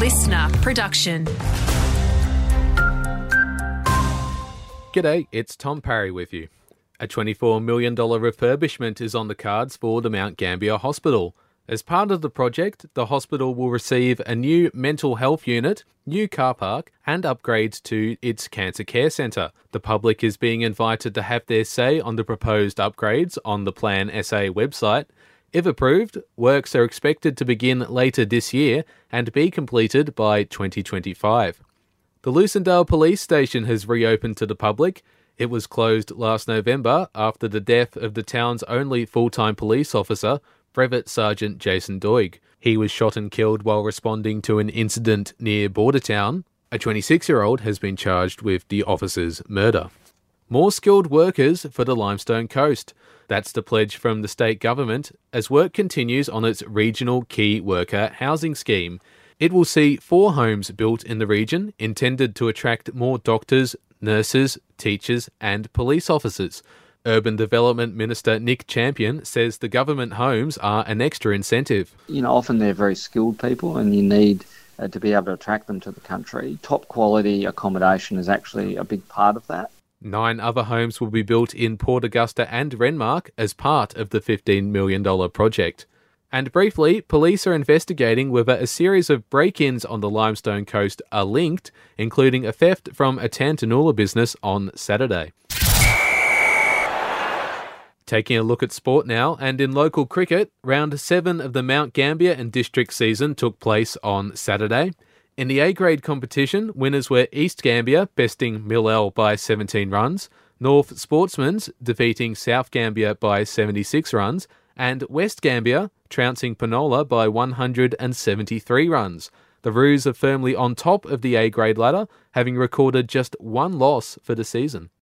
listener production. G'day, it's Tom Parry with you. A $24 million refurbishment is on the cards for the Mount Gambier Hospital. As part of the project, the hospital will receive a new mental health unit, new car park, and upgrades to its cancer care centre. The public is being invited to have their say on the proposed upgrades on the Plan SA website. If approved, works are expected to begin later this year and be completed by 2025. The Lucindale Police Station has reopened to the public. It was closed last November after the death of the town's only full time police officer, Brevet Sergeant Jason Doig. He was shot and killed while responding to an incident near Bordertown. A 26 year old has been charged with the officer's murder. More skilled workers for the Limestone Coast. That's the pledge from the state government as work continues on its regional key worker housing scheme. It will see four homes built in the region intended to attract more doctors, nurses, teachers, and police officers. Urban Development Minister Nick Champion says the government homes are an extra incentive. You know, often they're very skilled people and you need uh, to be able to attract them to the country. Top quality accommodation is actually a big part of that. Nine other homes will be built in Port Augusta and Renmark as part of the $15 million project. And briefly, police are investigating whether a series of break ins on the Limestone Coast are linked, including a theft from a Tantanoola business on Saturday. Taking a look at sport now, and in local cricket, round seven of the Mount Gambier and district season took place on Saturday. In the A grade competition, winners were East Gambier, besting Mil Lel by 17 runs, North Sportsman's defeating South Gambier by 76 runs, and West Gambier, trouncing Penola by 173 runs. The Roos are firmly on top of the A grade ladder, having recorded just one loss for the season.